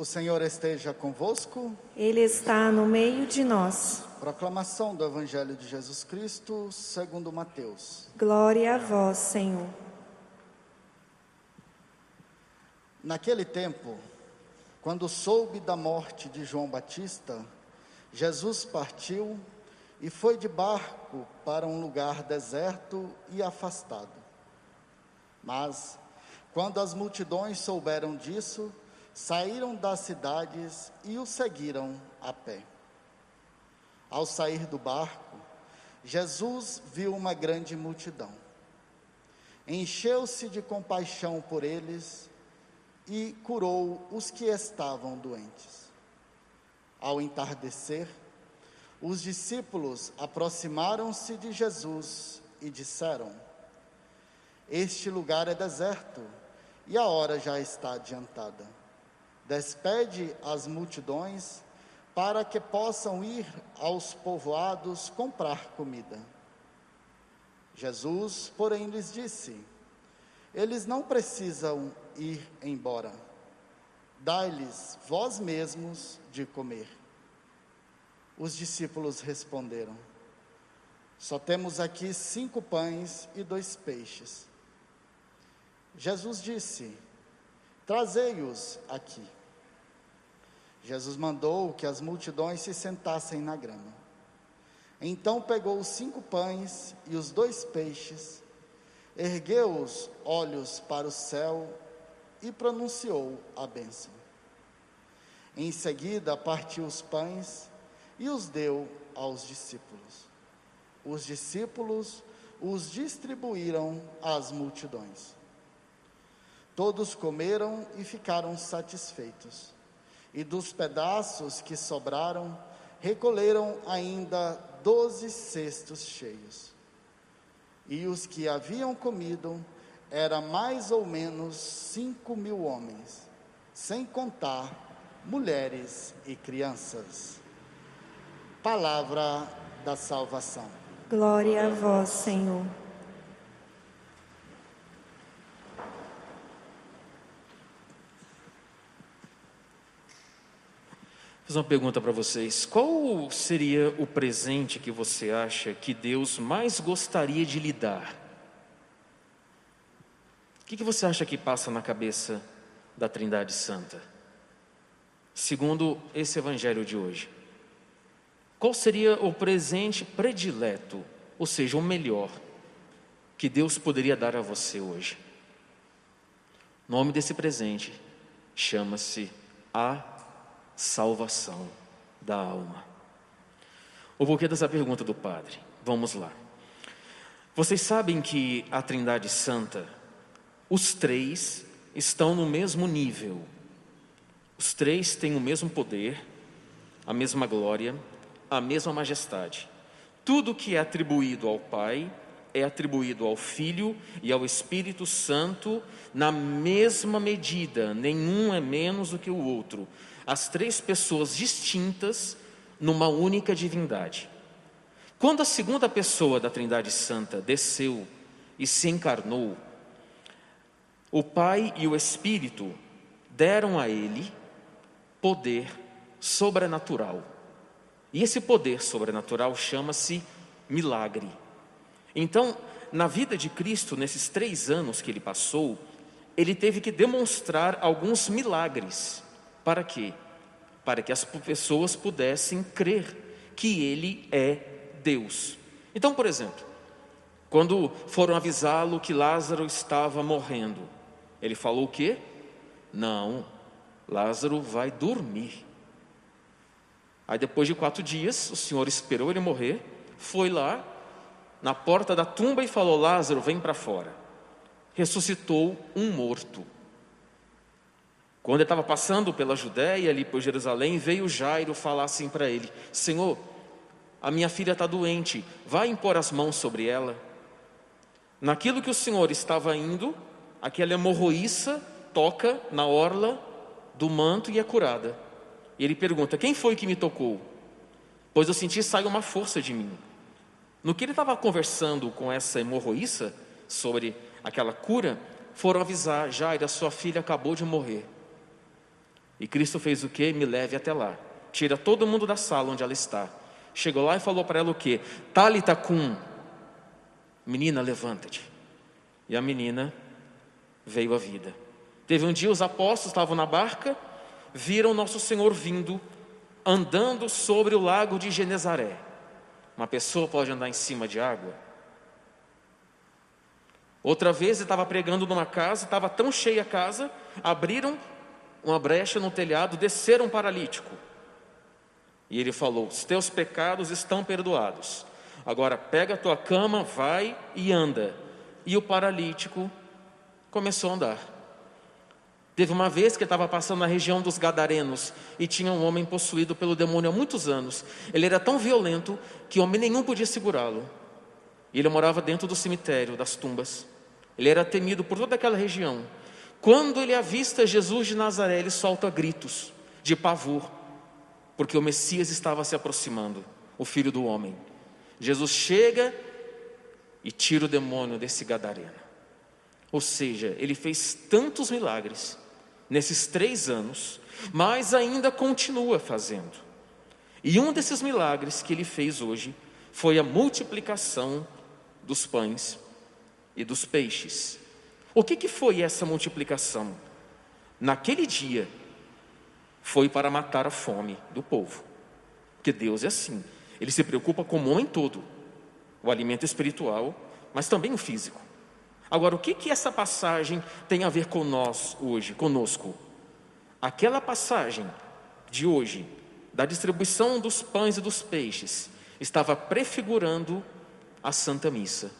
O Senhor esteja convosco. Ele está no meio de nós. Proclamação do Evangelho de Jesus Cristo, segundo Mateus. Glória a vós, Senhor. Naquele tempo, quando soube da morte de João Batista, Jesus partiu e foi de barco para um lugar deserto e afastado. Mas, quando as multidões souberam disso, saíram das cidades e o seguiram a pé. Ao sair do barco, Jesus viu uma grande multidão. Encheu-se de compaixão por eles e curou os que estavam doentes. Ao entardecer, os discípulos aproximaram-se de Jesus e disseram: Este lugar é deserto e a hora já está adiantada Despede as multidões para que possam ir aos povoados comprar comida. Jesus, porém, lhes disse: Eles não precisam ir embora. Dai-lhes vós mesmos de comer. Os discípulos responderam: Só temos aqui cinco pães e dois peixes. Jesus disse: Trazei-os aqui. Jesus mandou que as multidões se sentassem na grama. Então pegou os cinco pães e os dois peixes, ergueu os olhos para o céu e pronunciou a bênção. Em seguida, partiu os pães e os deu aos discípulos. Os discípulos os distribuíram às multidões. Todos comeram e ficaram satisfeitos e dos pedaços que sobraram, recolheram ainda doze cestos cheios. E os que haviam comido era mais ou menos cinco mil homens, sem contar mulheres e crianças. Palavra da salvação. Glória a vós, Senhor. Fazer uma pergunta para vocês. Qual seria o presente que você acha que Deus mais gostaria de lhe dar? O que, que você acha que passa na cabeça da Trindade Santa? Segundo esse evangelho de hoje. Qual seria o presente predileto, ou seja, o melhor, que Deus poderia dar a você hoje? O nome desse presente chama-se a salvação da alma. O porquê dessa pergunta do padre? Vamos lá. Vocês sabem que a Trindade Santa, os três estão no mesmo nível. Os três têm o mesmo poder, a mesma glória, a mesma majestade. Tudo que é atribuído ao Pai é atribuído ao Filho e ao Espírito Santo na mesma medida, nenhum é menos do que o outro as três pessoas distintas numa única divindade. Quando a segunda pessoa da Trindade Santa desceu e se encarnou, o Pai e o Espírito deram a ele poder sobrenatural. E esse poder sobrenatural chama-se milagre. Então, na vida de Cristo, nesses três anos que ele passou, ele teve que demonstrar alguns milagres. Para quê? Para que as pessoas pudessem crer que Ele é Deus. Então, por exemplo, quando foram avisá-lo que Lázaro estava morrendo, ele falou o quê? Não, Lázaro vai dormir. Aí depois de quatro dias, o Senhor esperou ele morrer, foi lá na porta da tumba e falou: Lázaro, vem para fora. Ressuscitou um morto. Quando ele estava passando pela Judéia, ali por Jerusalém, veio Jairo falar assim para ele: Senhor, a minha filha está doente, vai impor as mãos sobre ela. Naquilo que o Senhor estava indo, aquela hemorroíça toca na orla do manto e é curada. E ele pergunta: Quem foi que me tocou? Pois eu senti sair uma força de mim. No que ele estava conversando com essa hemorroíça sobre aquela cura, foram avisar: Jairo, a sua filha acabou de morrer. E Cristo fez o que? Me leve até lá. Tira todo mundo da sala onde ela está. Chegou lá e falou para ela o que? Talita cum. Menina, levanta-te. E a menina veio à vida. Teve um dia os apóstolos estavam na barca, viram nosso Senhor vindo, andando sobre o lago de Genezaré. Uma pessoa pode andar em cima de água? Outra vez ele estava pregando numa casa, estava tão cheia a casa, abriram uma brecha no telhado, desceram um paralítico. E ele falou: Os teus pecados estão perdoados. Agora pega a tua cama, vai e anda. E o paralítico começou a andar. Teve uma vez que estava passando na região dos Gadarenos e tinha um homem possuído pelo demônio há muitos anos. Ele era tão violento que homem nenhum podia segurá-lo. E ele morava dentro do cemitério, das tumbas. Ele era temido por toda aquela região. Quando ele avista Jesus de Nazaré, ele solta gritos de pavor, porque o Messias estava se aproximando, o filho do homem. Jesus chega e tira o demônio desse gadareno. Ou seja, ele fez tantos milagres nesses três anos, mas ainda continua fazendo. E um desses milagres que ele fez hoje foi a multiplicação dos pães e dos peixes. O que, que foi essa multiplicação? Naquele dia, foi para matar a fome do povo. Porque Deus é assim, Ele se preocupa com o homem todo, o alimento espiritual, mas também o físico. Agora, o que, que essa passagem tem a ver com nós hoje, conosco? Aquela passagem de hoje, da distribuição dos pães e dos peixes, estava prefigurando a Santa Missa.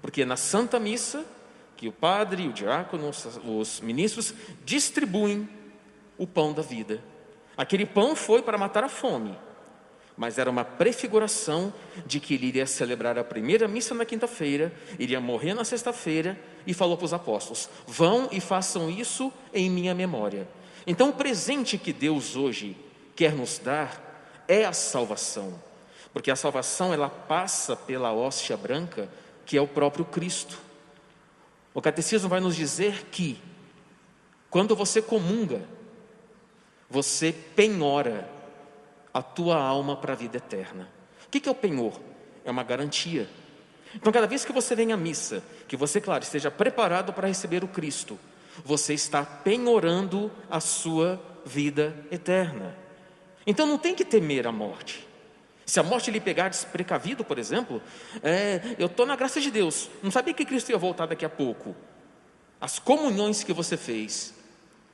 Porque na Santa Missa, que o padre, o diácono, os ministros distribuem o pão da vida. Aquele pão foi para matar a fome, mas era uma prefiguração de que ele iria celebrar a primeira missa na quinta-feira, iria morrer na sexta-feira e falou para os apóstolos: Vão e façam isso em minha memória. Então, o presente que Deus hoje quer nos dar é a salvação, porque a salvação ela passa pela hóstia branca que é o próprio Cristo. O catecismo vai nos dizer que, quando você comunga, você penhora a tua alma para a vida eterna. O que é o penhor? É uma garantia. Então, cada vez que você vem à missa, que você, claro, esteja preparado para receber o Cristo, você está penhorando a sua vida eterna. Então, não tem que temer a morte. Se a morte lhe pegar desprecavido, por exemplo, é, eu estou na graça de Deus, não sabia que Cristo ia voltar daqui a pouco. As comunhões que você fez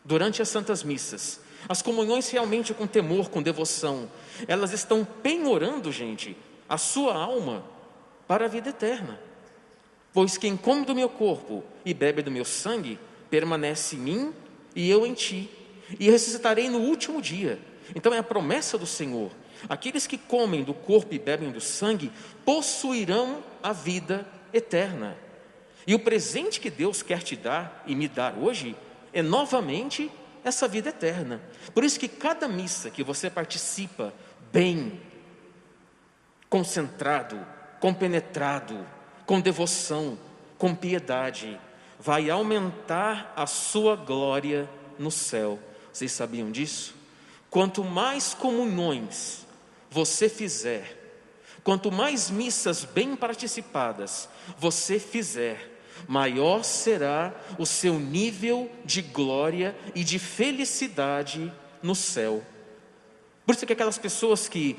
durante as santas missas, as comunhões realmente com temor, com devoção, elas estão penhorando, gente, a sua alma para a vida eterna. Pois quem come do meu corpo e bebe do meu sangue, permanece em mim e eu em ti, e ressuscitarei no último dia. Então é a promessa do Senhor Aqueles que comem do corpo e bebem do sangue possuirão a vida eterna. E o presente que Deus quer te dar e me dar hoje é novamente essa vida eterna. Por isso que cada missa que você participa bem, concentrado, compenetrado, com devoção, com piedade, vai aumentar a sua glória no céu. Vocês sabiam disso? Quanto mais comunhões você fizer, quanto mais missas bem participadas você fizer, maior será o seu nível de glória e de felicidade no céu. Por isso que aquelas pessoas que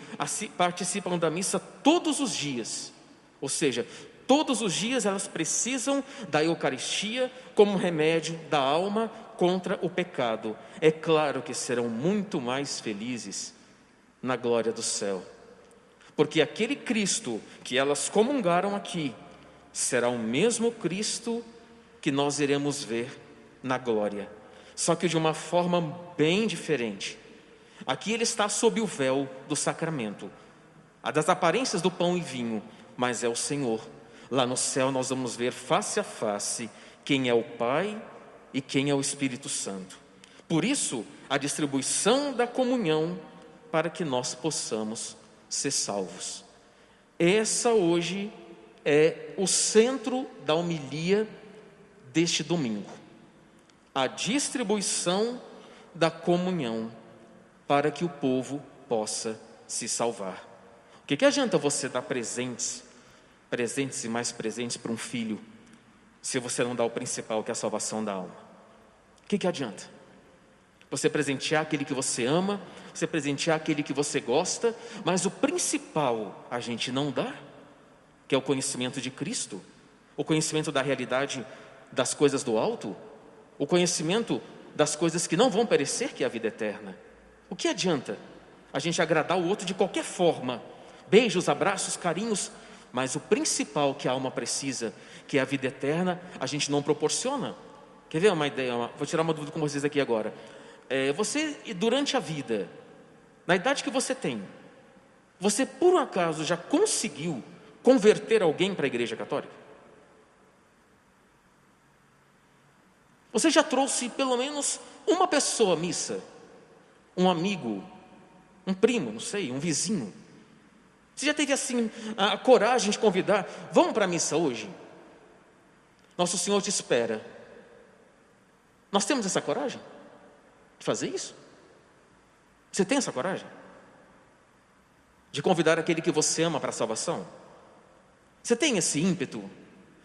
participam da missa todos os dias, ou seja, todos os dias elas precisam da Eucaristia como remédio da alma contra o pecado. É claro que serão muito mais felizes na glória do céu. Porque aquele Cristo que elas comungaram aqui será o mesmo Cristo que nós iremos ver na glória, só que de uma forma bem diferente. Aqui ele está sob o véu do sacramento, a das aparências do pão e vinho, mas é o Senhor. Lá no céu nós vamos ver face a face quem é o Pai e quem é o Espírito Santo. Por isso, a distribuição da comunhão para que nós possamos ser salvos. Essa hoje é o centro da homilia deste domingo. A distribuição da comunhão para que o povo possa se salvar. O que, que adianta você dar presentes, presentes e mais presentes para um filho, se você não dá o principal, que é a salvação da alma? O que, que adianta? Você presentear aquele que você ama, você presentear aquele que você gosta, mas o principal a gente não dá, que é o conhecimento de Cristo, o conhecimento da realidade das coisas do alto, o conhecimento das coisas que não vão perecer, que é a vida eterna. O que adianta a gente agradar o outro de qualquer forma? Beijos, abraços, carinhos, mas o principal que a alma precisa, que é a vida eterna, a gente não proporciona. Quer ver uma ideia? Vou tirar uma dúvida com vocês aqui agora. É, você, durante a vida, na idade que você tem, você por um acaso já conseguiu converter alguém para a Igreja Católica? Você já trouxe pelo menos uma pessoa à missa? um amigo, um primo, não sei, um vizinho. Você já teve assim a coragem de convidar? Vamos para a missa hoje? Nosso Senhor te espera. Nós temos essa coragem de fazer isso? Você tem essa coragem? De convidar aquele que você ama para a salvação? Você tem esse ímpeto?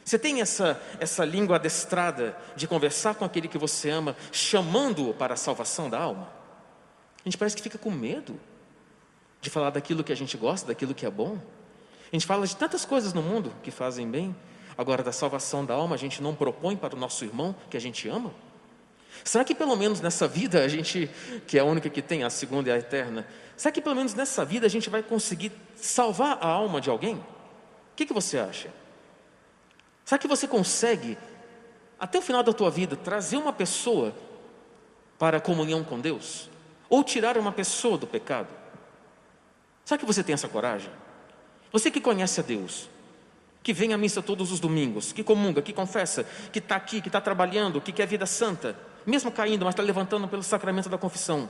Você tem essa, essa língua adestrada de conversar com aquele que você ama, chamando-o para a salvação da alma? A gente parece que fica com medo de falar daquilo que a gente gosta, daquilo que é bom. A gente fala de tantas coisas no mundo que fazem bem, agora da salvação da alma a gente não propõe para o nosso irmão que a gente ama? Será que pelo menos nessa vida a gente, que é a única que tem, a segunda e a eterna, será que pelo menos nessa vida a gente vai conseguir salvar a alma de alguém? O que, que você acha? Será que você consegue, até o final da tua vida, trazer uma pessoa para a comunhão com Deus? ou tirar uma pessoa do pecado? Será que você tem essa coragem? Você que conhece a Deus, que vem à missa todos os domingos, que comunga, que confessa, que está aqui, que está trabalhando, que quer vida santa, mesmo caindo, mas está levantando pelo sacramento da confissão.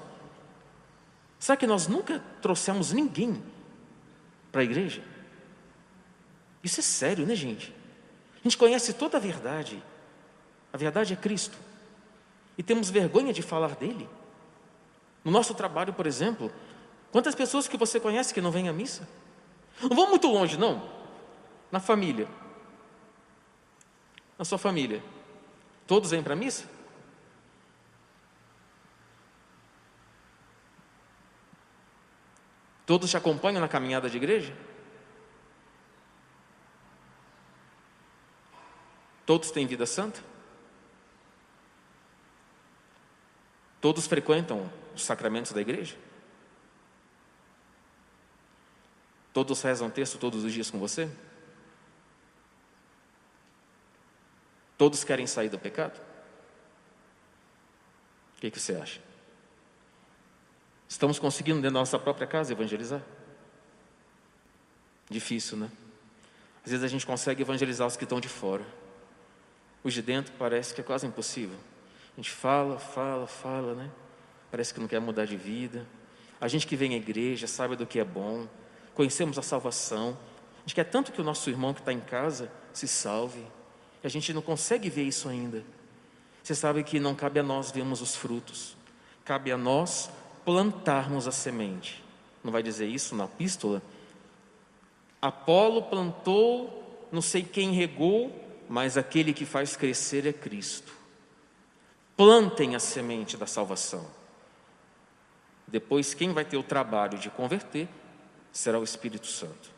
Será que nós nunca trouxemos ninguém para a igreja? Isso é sério, né, gente? A gente conhece toda a verdade. A verdade é Cristo. E temos vergonha de falar dele. No nosso trabalho, por exemplo, quantas pessoas que você conhece que não vêm à missa? Não vão muito longe, não. Na família. Na sua família. Todos vêm para a missa? Todos te acompanham na caminhada de igreja? Todos têm vida santa? Todos frequentam os sacramentos da igreja? Todos rezam texto todos os dias com você? Todos querem sair do pecado? O que, que você acha? Estamos conseguindo dentro da nossa própria casa evangelizar? Difícil, né? Às vezes a gente consegue evangelizar os que estão de fora. Os de dentro parece que é quase impossível. A gente fala, fala, fala, né? parece que não quer mudar de vida. A gente que vem à igreja sabe do que é bom, conhecemos a salvação. A gente quer tanto que o nosso irmão que está em casa se salve. E a gente não consegue ver isso ainda. Você sabe que não cabe a nós vermos os frutos, cabe a nós plantarmos a semente. Não vai dizer isso na epístola? Apolo plantou, não sei quem regou, mas aquele que faz crescer é Cristo. Plantem a semente da salvação. Depois, quem vai ter o trabalho de converter será o Espírito Santo.